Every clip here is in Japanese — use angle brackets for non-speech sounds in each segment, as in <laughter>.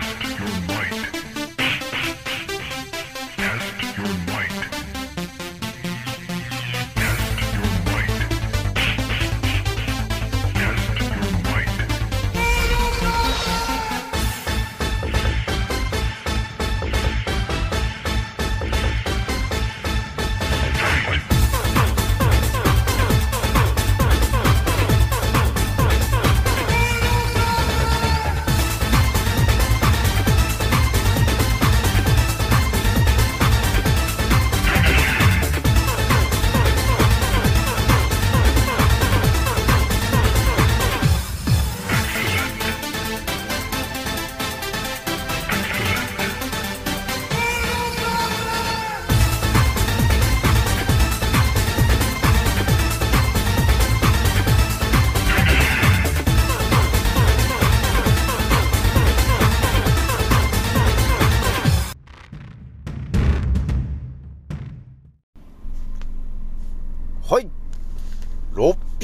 Test your might.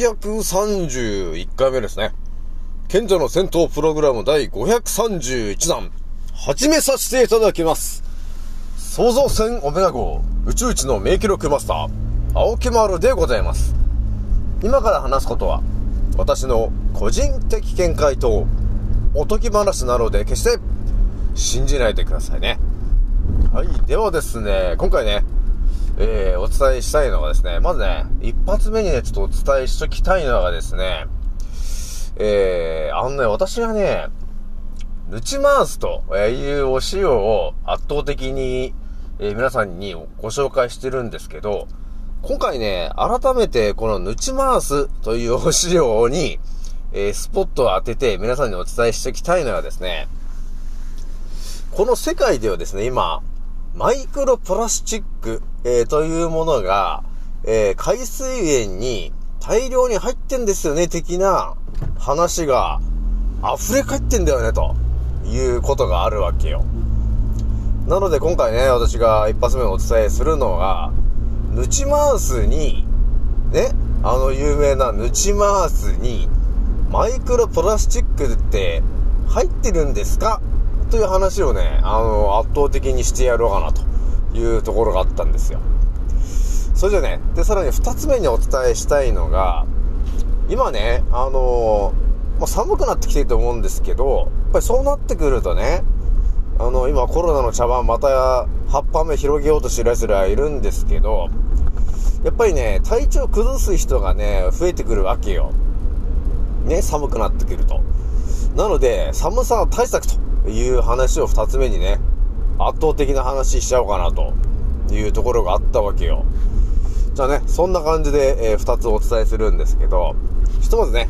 631回目ですね。賢者の戦闘プログラム第531弾、始めさせていただきます。創造船オメガ号宇宙一の名記録マスター、青木丸でございます。今から話すことは、私の個人的見解と、おとぎ話なので決して信じないでくださいね。はい。ではですね、今回ね、えー、お伝えしたいのがですね、まずね、一発目にね、ちょっとお伝えしときたいのがですね、えー、あのね、私がね、ヌチマースというお塩を圧倒的に、えー皆さんにご紹介してるんですけど、今回ね、改めてこのヌチマースというお塩に、えースポットを当てて皆さんにお伝えしておきたいのはですね、この世界ではですね、今、マイクロプラスチック、えーというものが、えー海水源に大量に入ってんですよね、的な話が溢れ返ってんだよね、ということがあるわけよ。なので今回ね、私が一発目お伝えするのが、ヌチマースに、ね、あの有名なヌチマースに、マイクロプラスチックって入ってるんですか？という話をね、あの、圧倒的にしてやろうかなというところがあったんですよ。それじゃね、で、さらに二つ目にお伝えしたいのが、今ね、あのまあ、寒くなってきてると思うんですけど、やっぱりそうなってくるとね、あの、今コロナの茶番また葉っぱ目広げようとしてる奴らいるんですけど、やっぱりね、体調崩す人がね、増えてくるわけよ。ね、寒くなってくると。なので、寒さ対策という話を二つ目にね、圧倒的な話しちゃおうかなというところがあったわけよ。じゃあね、そんな感じで、えー二つお伝えするんですけど、ひとまずね、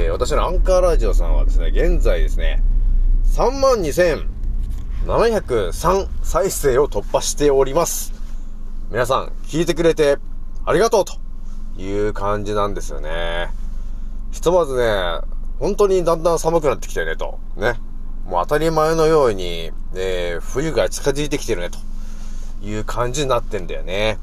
えー私のアンカーラジオさんはですね、現在ですね、32,703再生を突破しております。皆さん、聞いてくれてありがとうという感じなんですよね。ひとまずね、本当にだんだん寒くなってきたよねと。ね。もう当たり前のように、えー冬が近づいてきてるねという感じになってんだよね。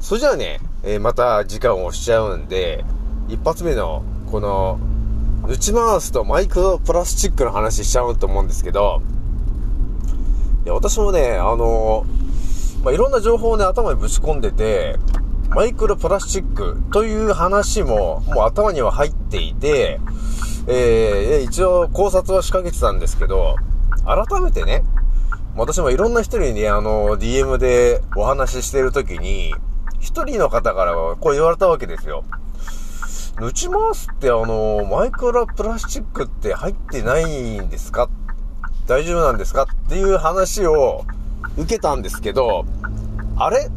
それじゃあね、えーまた時間を押しちゃうんで、一発目のこの、ヌチマースとマイクロプラスチックの話しちゃうと思うんですけど、いや、私もね、あのまあ、いろんな情報をね、頭にぶち込んでて、マイクロプラスチックという話も、もう頭には入っていて、えー、一応考察は仕掛けてたんですけど、改めてね、私もいろんな人にね、あの、DM でお話ししてるときに、一人の方からはこう言われたわけですよ。ヌチマースってあの、マイクロプラスチックって入ってないんですか？大丈夫なんですか？っていう話を受けたんですけど、あれ？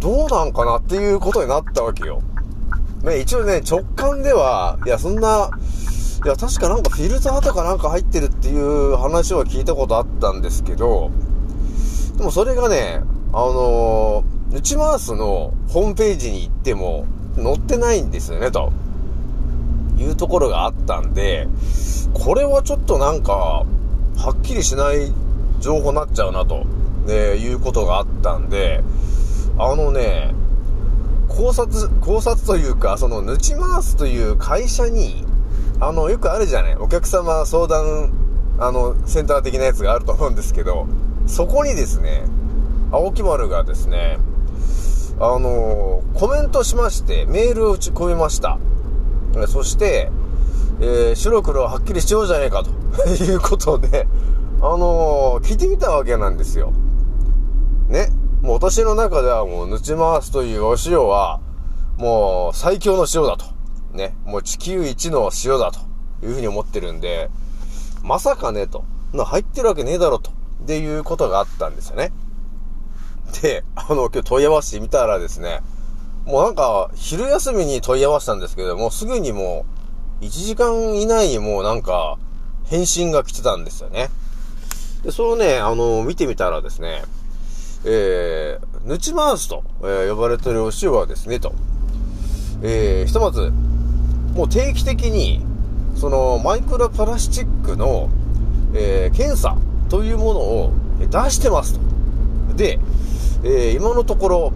どうなんかなっていうことになったわけよ。ね、一応ね、直感では、いや、そんな、いや、確かなんかフィルターとかなんか入ってるっていう話は聞いたことあったんですけど、でもそれがね、あのー、チマースのホームページに行っても載ってないんですよね、というところがあったんで、これはちょっとなんか、はっきりしない情報になっちゃうなと、ね、いうことがあったんで、あのね、考察、考察というか、その、ヌチマースという会社に、あの、よくあるじゃないお客様相談あの、センター的なやつがあると思うんですけど、そこにですね、青木丸がですね、あのコメントしまして、メールを打ち込みました。そして、えー白黒ははっきりしようじゃねえかと <laughs> いうことで、あのー聞いてみたわけなんですよ。ね。もう私の中ではもう、ぬち回すというお塩は、もう最強の塩だと。ね。もう地球一の塩だというふうに思ってるんで、まさかねと。な入ってるわけねえだろと。っていうことがあったんですよね。で、あの、今日問い合わせてみたらですね、もうなんか、昼休みに問い合わせたんですけど、もすぐにもう、1時間以内にもうなんか、返信が来てたんですよね。で、そのね、あの、見てみたらですね、えー、ヌチマウスと、え呼ばれてるお塩はですね、と。えー、ひとまず、もう定期的に、その、マイクロプラスチックの、えー検査というものを出してますと。で、えー今のところ、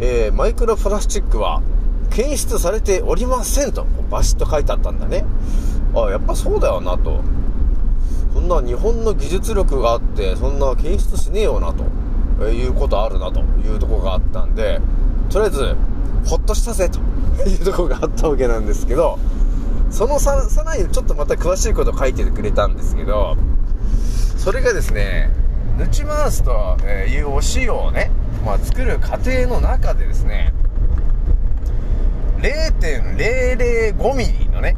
えーマイクロプラスチックは検出されておりませんと、こうバシッと書いてあったんだね。あ、やっぱそうだよなと。そんな日本の技術力があって、そんな検出しねえよなと、いうことあるなというとこがあったんで、とりあえず、ほっとしたぜと <laughs> いうところがあったわけなんですけど、そのさ、さらにちょっとまた詳しいこと書いてくれたんですけど、それがですね、ヌチマースというお塩をね、まあ、作る過程の中でですね、0.005ミリのね、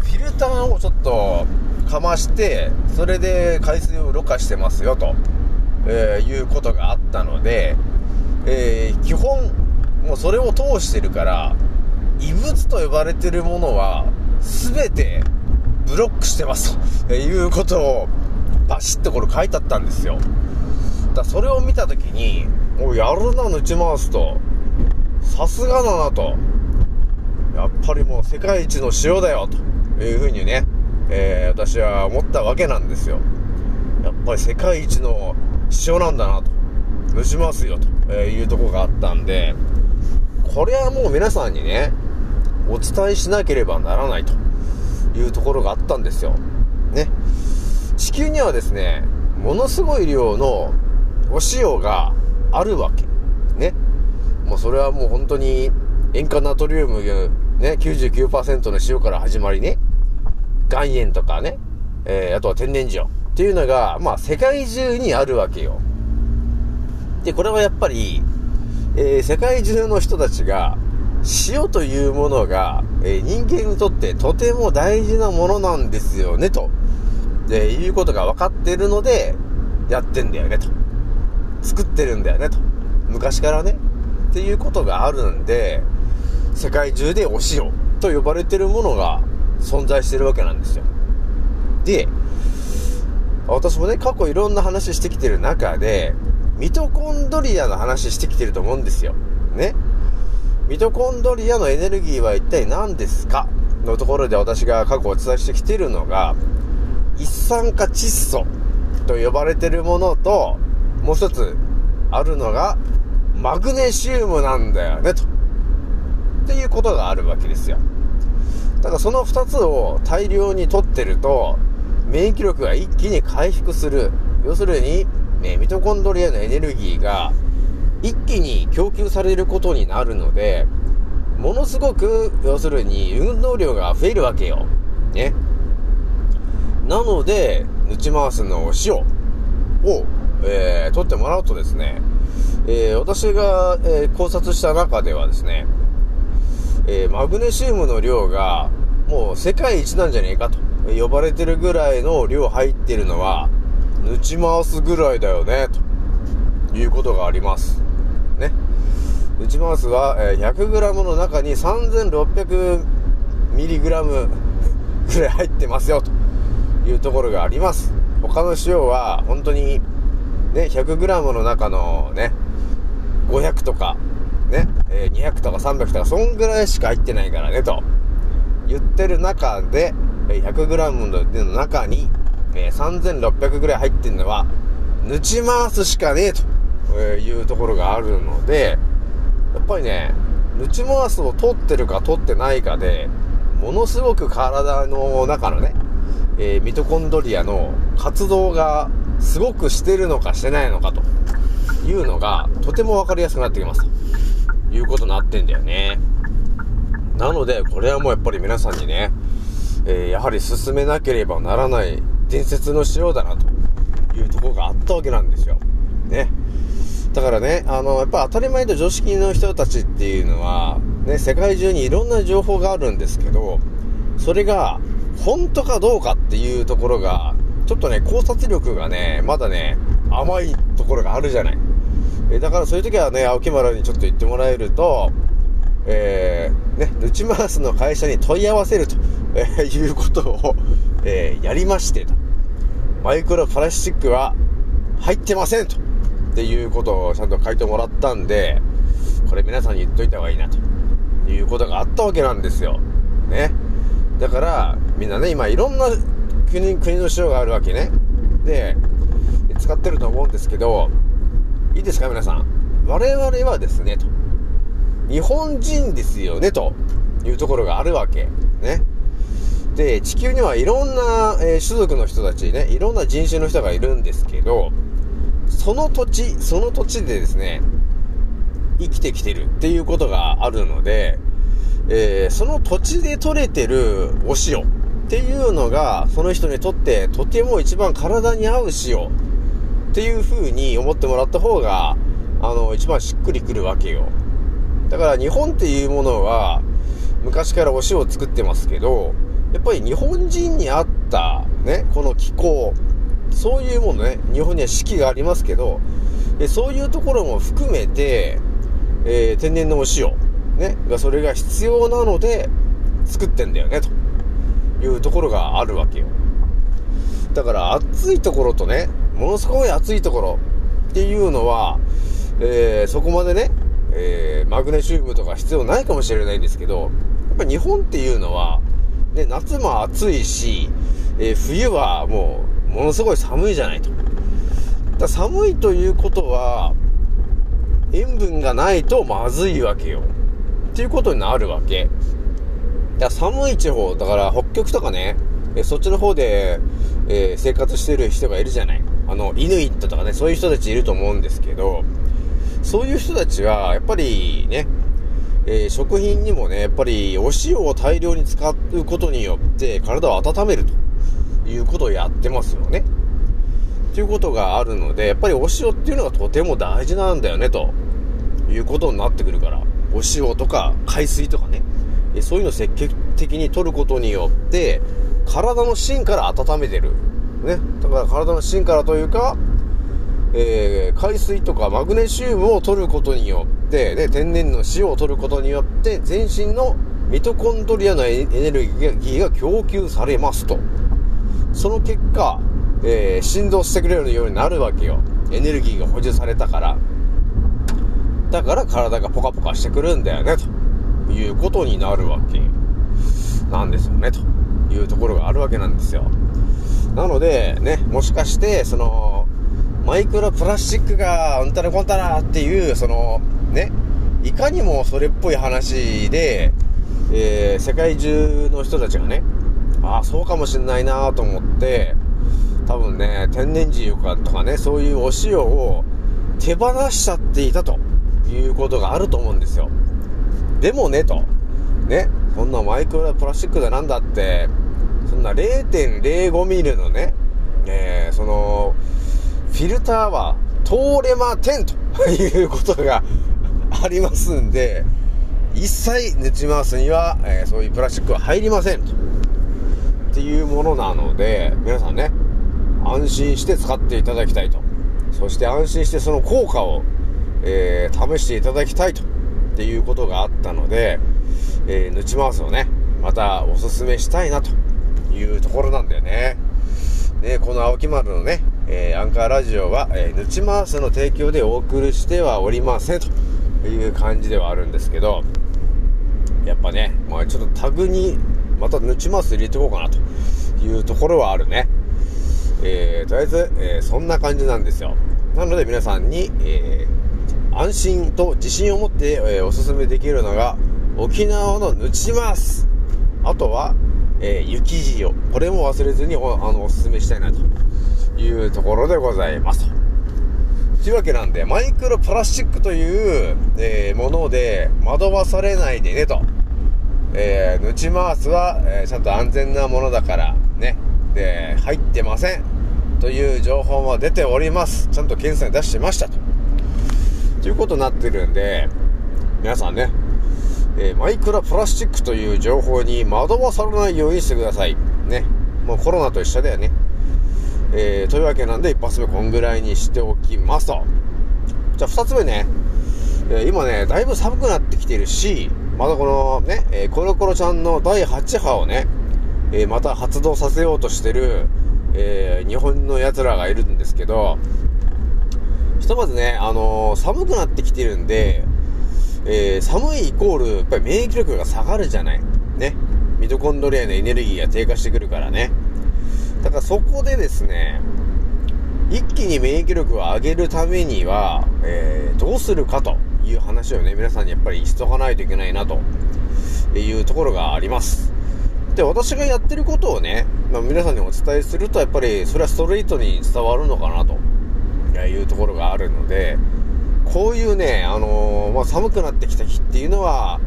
フィルターをちょっとかまして、それで海水をろ過してますよと、えーいうことがあったので、えー基本、もうそれを通してるから、異物と呼ばれてるものは、全てブロックしてますということを、バシッとこれ書いてあったんですよ。だそれを見たときに、もうやるな、抜ち回すと。さすがだなと。やっぱりもう世界一の塩だよ、というふうにね、えー私は思ったわけなんですよ。やっぱり世界一の塩なんだなと。抜しますよ、というとこがあったんで、これはもう皆さんにね、お伝えしなければならないというところがあったんですよ。ね。地球にはですね、ものすごい量のお塩があるわけ。ね。もうそれはもう本当に塩化ナトリウムね、99%の塩から始まりね、岩塩とかね、えーあとは天然塩っていうのが、まあ世界中にあるわけよ。で、これはやっぱり、えー世界中の人たちが、塩というものが、えー人間にとってとても大事なものなんですよね、と。で、いうことが分かってるので、やってんだよね、と。作ってるんだよね、と。昔からね。っていうことがあるんで、世界中でお塩と呼ばれてるものが存在してるわけなんですよ。で、私もね、過去いろんな話してきてる中で、ミトコンドリアの話してきてると思うんですよ。ね。ミトコンドリアのエネルギーは一体何ですか？のところで私が過去お伝えしてきてるのが、一酸化窒素と呼ばれてるものと、もう一つあるのが、マグネシウムなんだよね、と。っていうことがあるわけですよ。だからその二つを大量に取ってると、免疫力が一気に回復する。要するに、ね、ミトコンドリアのエネルギーが一気に供給されることになるので、ものすごく、要するに運動量が増えるわけよ。ね。なので、ヌチマースのお塩を、えー取ってもらうとですね、えー私が、えー考察した中ではですね、えーマグネシウムの量がもう世界一なんじゃねえかと呼ばれてるぐらいの量入ってるのは、ヌチマースぐらいだよね、ということがあります。ね。ヌチマースは、100g の中に 3600mg <laughs> ぐらい入ってますよ、というところがあります。他の塩は本当にね、100g の中のね、500とか、ね、え200とか300とか、そんぐらいしか入ってないからね、と言ってる中で、100g の中に、え3600ぐらい入ってるのは、抜ち回すしかねえというところがあるので、やっぱりね、抜ち回すを取ってるか取ってないかで、ものすごく体の中のね、えーミトコンドリアの活動がすごくしてるのかしてないのかというのがとても分かりやすくなってきますということになってんだよね。なのでこれはもうやっぱり皆さんにね、えーやはり進めなければならない伝説の塩だなというところがあったわけなんですよ。ね。だからね、あの、やっぱ当たり前と常識の人たちっていうのは、ね、世界中にいろんな情報があるんですけど、それが、本当かどうかっていうところが、ちょっとね、考察力がね、まだね、甘いところがあるじゃない。えだからそういう時はね、青木丸にちょっと言ってもらえると、えー、ね、ルチマースの会社に問い合わせると、え <laughs> ーいうことを、えーやりましてと。マイクロプラスチックは入ってませんと。っていうことをちゃんと書いてもらったんで、これ皆さんに言っといた方がいいなということがあったわけなんですよ。ね。だから、みんなね、今いろんな国、国の塩があるわけね。で、使ってると思うんですけど、いいですか皆さん？我々はですね、と。日本人ですよね、というところがあるわけ。ね。で、地球にはいろんな、えー種族の人たちね、いろんな人種の人がいるんですけど、その土地、その土地でですね、生きてきてるっていうことがあるので、えーその土地で採れてるお塩っていうのが、その人にとってとても一番体に合う塩っていう風に思ってもらった方が、あの、一番しっくりくるわけよ。だから日本っていうものは、昔からお塩を作ってますけど、やっぱり日本人に合った、ね、この気候、そういうものね、日本には四季がありますけど、でそういうところも含めて、えー天然のお塩、ね、がそれが必要なので作ってんだよね、というところがあるわけよ。だから暑いところとね、ものすごい暑いところっていうのは、えーそこまでね、えーマグネシウムとか必要ないかもしれないんですけど、やっぱ日本っていうのは、ね、夏も暑いし、えー冬はもう、ものすごい寒いじゃないと。だ寒いということは、塩分がないとまずいわけよ。っていうことになるわけ。だ寒い地方、だから北極とかね、えそっちの方で、えー生活してる人がいるじゃない。あの、イヌイットとかね、そういう人たちいると思うんですけど、そういう人たちは、やっぱりね、えー食品にもね、やっぱりお塩を大量に使うことによって体を温めるということをやってますよね。ということがあるので、やっぱりお塩っていうのがとても大事なんだよね、ということになってくるから、お塩とか海水とかね、そういうのを積極的に取ることによって、体の芯から温めてる。ね。だから体の芯からというか、えー海水とかマグネシウムを取ることによって、ね、天然の塩を取ることによって、全身のミトコンドリアのエネルギーが供給されますと。その結果、えー振動してくれるようになるわけよ。エネルギーが補充されたから。だから体がポカポカしてくるんだよね、ということになるわけなんですよね、というところがあるわけなんですよ。なので、ね、もしかして、その、マイクロプラスチックがうんたらこんたらっていう、その、ね、いかにもそれっぽい話で、えー世界中の人たちがね、ああ、そうかもしんないなと思って、多分ね、天然塩とかね、そういうお塩を手放しちゃっていたということがあると思うんですよ。でもね、と。ね、こんなマイクロプラスチックだなんだって、そんな0.05ミリのね、えーその、フィルターは通れませんということが <laughs> ありますんで、一切ヌチマウスには、えーそういうプラスチックは入りませんと。っていうものなので、皆さんね、安心して使っていただきたいと。そして安心してその効果を、えー試していただきたいと。っていうことがあったので、えー、ヌチマウスをね、またおすすめしたいなというところなんだよね。ね、この青木丸のね、えーアンカーラジオは、えー、ヌチマウスの提供でお送りしてはおりませんという感じではあるんですけど、やっぱね、まあちょっとタグにまたヌチマウス入れていこうかなというところはあるね。えー、とりあえず、えーそんな感じなんですよ。なので皆さんに、えー安心と自信を持って、えーおすすめできるのが沖縄のヌチマウス。あとは、えー雪塩。これも忘れずにお、あの、おすすめしたいなというところでございますと。いうわけなんで、マイクロプラスチックという、えーもので惑わされないでねと。えー、ヌチマースは、えーちゃんと安全なものだから、ね。で、入ってません。という情報も出ております。ちゃんと検査に出してましたと。ということになってるんで、皆さんね、えーマイクロプラスチックという情報に惑わされないようにしてください。ね。もうコロナと一緒だよね。えー、というわけなんで、一発目こんぐらいにしておきますと。じゃあ二つ目ね。えー今ね、だいぶ寒くなってきてるし、またこのね、えーコロコロちゃんの第8波をね、えまた発動させようとしてる、え日本の奴らがいるんですけど、ひとまずね、あの寒くなってきてるんで、え寒いイコール、やっぱり免疫力が下がるじゃない。ね。ミトコンドリアのエネルギーが低下してくるからね。だからそこでですね、一気に免疫力を上げるためには、えーどうするかという話をね、皆さんにやっぱりしとかないといけないなというところがあります。で、私がやってることをね、まあ、皆さんにお伝えすると、やっぱりそれはストレートに伝わるのかなというところがあるので、こういうね、あのーまあ、寒くなってきた日っていうのは、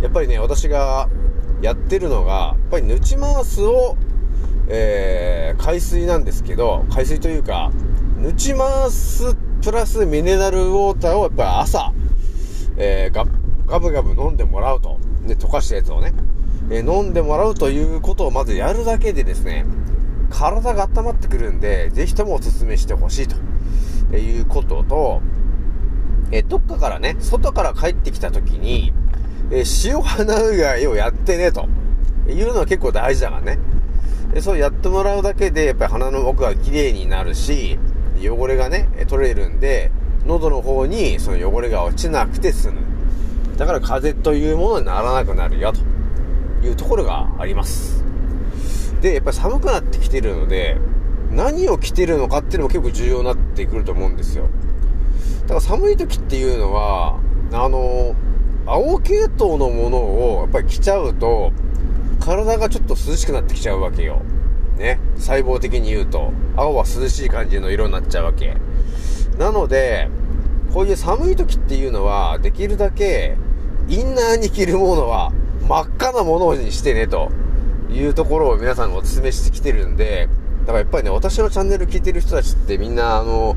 やっぱりね、私がやってるのが、やっぱりヌチマースを、えー、海水なんですけど、海水というか、ヌチマースプラスミネラルウォーターをやっぱり朝、えー、ガブガブ飲んでもらうと。で、溶かしたやつをね、えー飲んでもらうということをまずやるだけでですね、体が温まってくるんで、ぜひともお勧めしてほしいということと、えどっかからね、外から帰ってきた時に、えー塩鼻うがいをやってね、というのは結構大事だからね。でそうやってもらうだけで、やっぱり鼻の奥が綺麗になるし、汚れがね、取れるんで、喉の方にその汚れが落ちなくて済む。だから風邪というものにならなくなるよ、というところがあります。で、やっぱり寒くなってきてるので、何を着てるのかっていうのも結構重要になってくると思うんですよ。だから寒い時っていうのは、あの、青系統のものをやっぱり着ちゃうと、体がちょっと涼しくなってきちゃうわけよ。ね。細胞的に言うと、青は涼しい感じの色になっちゃうわけ。なので、こういう寒い時っていうのは、できるだけ、インナーに着るものは真っ赤なものにしてね、というところを皆さんにお勧めしてきてるんで、だからやっぱりね、私のチャンネル聞いてる人たちってみんな、あの、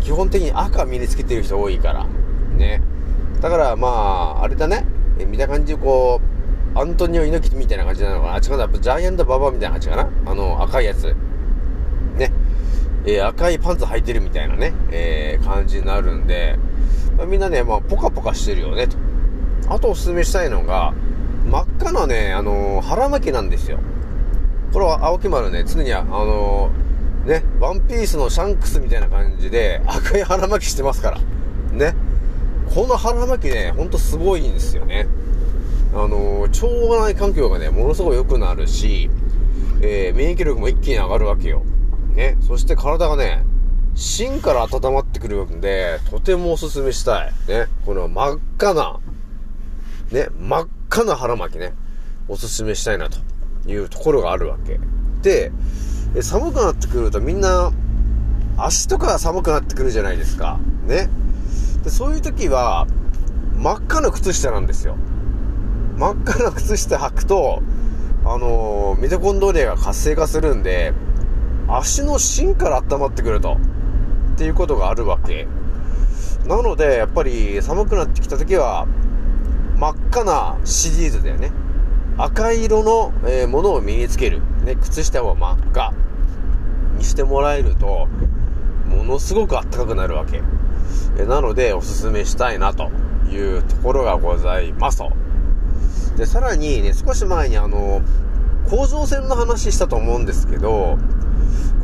基本的に赤身につけてる人多いから、ね。だからまあ、あれだね、見た感じこう、アントニオ猪木みたいな感じなのかな？あ、違うな、やっぱジャイアントババアみたいな感じかな？あの、赤いやつ。ね。えー赤いパンツ履いてるみたいなね、えー感じになるんで、まあみんなね、まあ、ポカポカしてるよね、と。あとおすすめしたいのが、真っ赤なね、あのー腹巻きなんですよ。これは青木丸ね、常にあ、あのーね、ワンピースのシャンクスみたいな感じで赤い腹巻きしてますから。ね。この腹巻きね、ほんとすごいんですよね。あのー腸内環境がね、ものすごい良くなるし、えー免疫力も一気に上がるわけよ。ね。そして体がね、芯から温まってくるんで、とてもおすすめしたい。ね。この真っ赤な、ね、真っ赤な腹巻きね、おすすめしたいなというところがあるわけ。で、寒くなってくるとみんな、足とか寒くなってくるじゃないですか。ね。で、そういう時は、真っ赤な靴下なんですよ。真っ赤な靴下履くと、あのーミトコンドリアが活性化するんで、足の芯から温まってくると。っていうことがあるわけ。なので、やっぱり寒くなってきた時は、真っ赤なシリーズだよね。赤色の、えーものを身につける。ね、靴下は真っ赤にしてもらえると、ものすごく暖かくなるわけ。えなので、おすすめしたいなというところがございますと。で、さらにね、少し前にあの、甲状腺の話したと思うんですけど、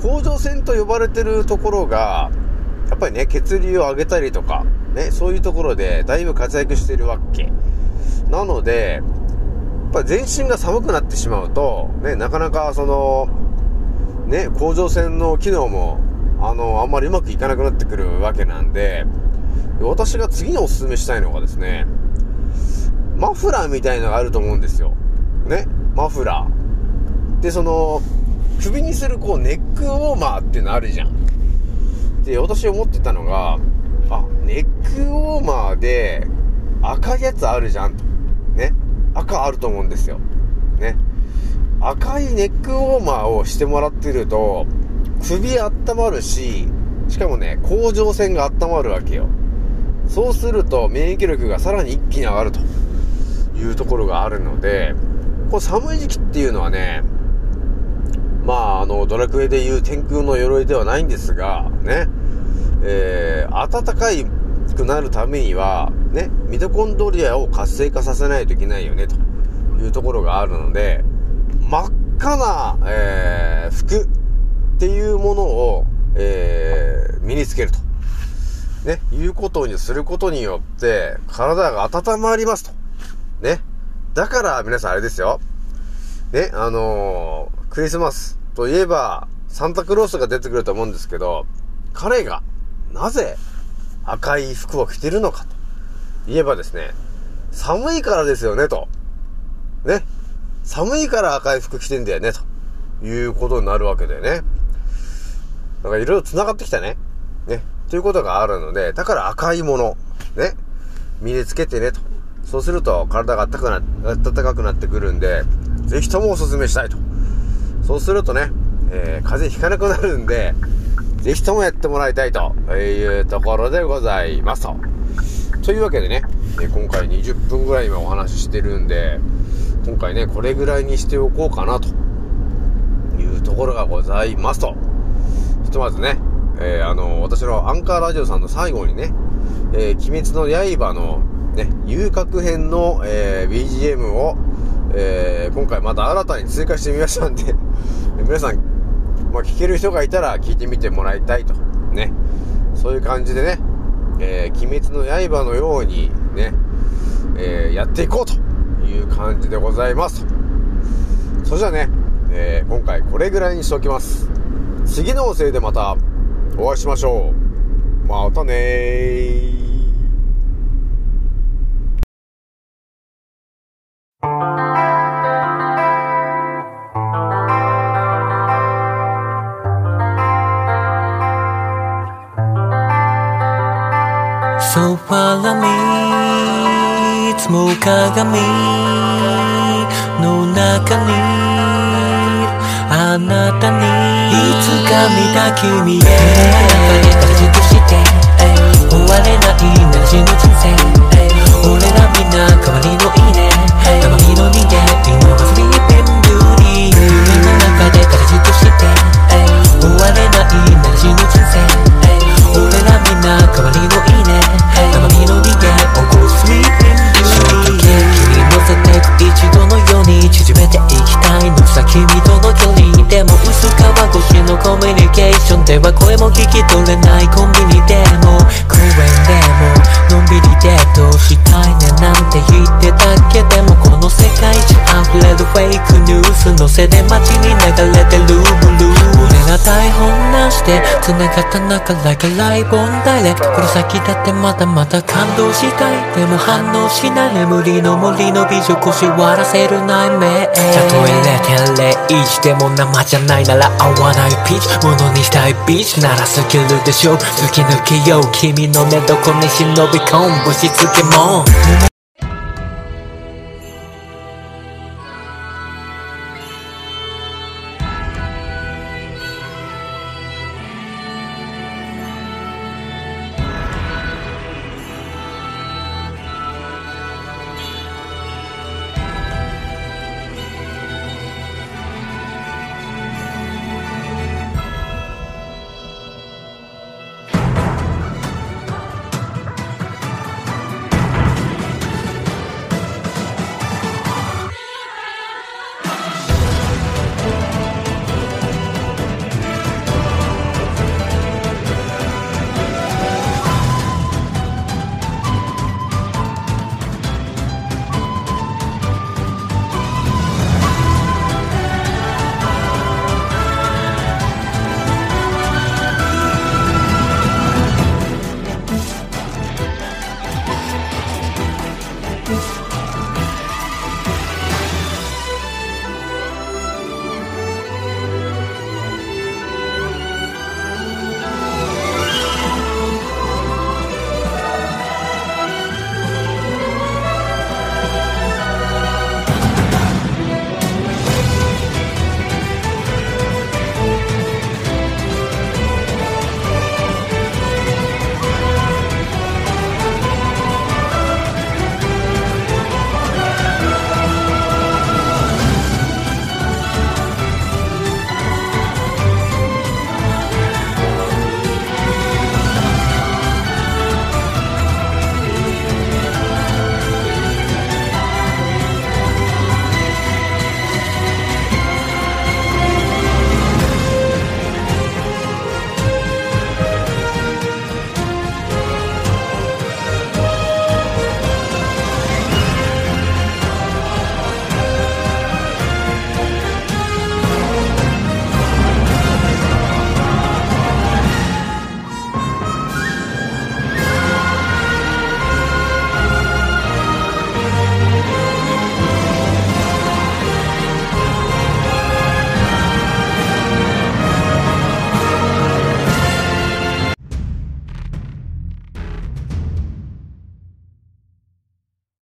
甲状腺と呼ばれてるところが、やっぱりね、血流を上げたりとか、ね、そういうところでだいぶ活躍してるわけ。なので、やっぱ全身が寒くなってしまうと、ね、なかなかその、ね、甲状腺の機能も、あの、あんまりうまくいかなくなってくるわけなんで、私が次にお勧めしたいのがですね、マフラーみたいのがあると思うんですよ。ね、マフラー。で、その、首にするこうネックウォーマーっていうのあるじゃん。で、私思ってたのが、あ、ネックウォーマーで赤いやつあるじゃんと。ね？赤あると思うんですよ。ね？赤いネックウォーマーをしてもらってると、首温まるし、しかもね、甲状腺が温まるわけよ。そうすると免疫力がさらに一気に上がるというところがあるので、こう寒い時期っていうのはね、まあ、あの、ドラクエでいう天空の鎧ではないんですが、ね、えー、暖かくなるためには、ね、ミトコンドリアを活性化させないといけないよね、というところがあるので、真っ赤な、えー、服っていうものを、えー、身につけると。ね、いうことにすることによって、体が温まりますと。ね。だから皆さんあれですよ。ね、あのー、クリスマスといえば、サンタクロースが出てくると思うんですけど、彼が、なぜ赤い服を着てるのかと言えばですね、寒いからですよね、と。ね。寒いから赤い服着てんだよね、ということになるわけだよね。なんかいろいろ繋がってきたね。ね。ということがあるので、だから赤いもの、ね。身につけてね、と。そうすると体が暖かくな、暖かくなってくるんで、ぜひともお勧めしたいと。そうするとね、えー、風邪ひかなくなるんで、ぜひともやってもらいたいというところでございますと。というわけでね、え今回20分ぐらい今お話ししてるんで、今回ね、これぐらいにしておこうかなというところがございますと。ひとまずね、えー、あの、私のアンカーラジオさんの最後にね、えー、鬼滅の刃のね、遊郭編の、えー、BGM を、えー、今回また新たに追加してみましたんで <laughs> 皆さん、まあ、聞ける人がいたら聞いてみてもらいたいと。ね。そういう感じでね、えー、鬼滅の刃のようにね、え、やっていこうという感じでございますそれじゃあね、え、今回これぐらいにしておきます。次の音声でまたお会いしましょう。またねー。鏡の中にあなたに。いつか見た君へ。形として終われないでは声も聞き取れないコンビニでも。公園でも。のんびりデートしたいねなんて言ってたけ？でもこの世界中溢れるフェイクニュースのせで街に流れてる。ブルー俺ら台本なしで繋がった中 like a live on direct この先だってまだまだ感動したい。でも反応しない。眠りの森の美女腰割らせる内面たとえ0.01で。も生じゃないなら合わないピーチ。ものにしたいビーチ。ならスキルでしょ。う突き抜けよう。君の寝床に忍び込む。しつけもん。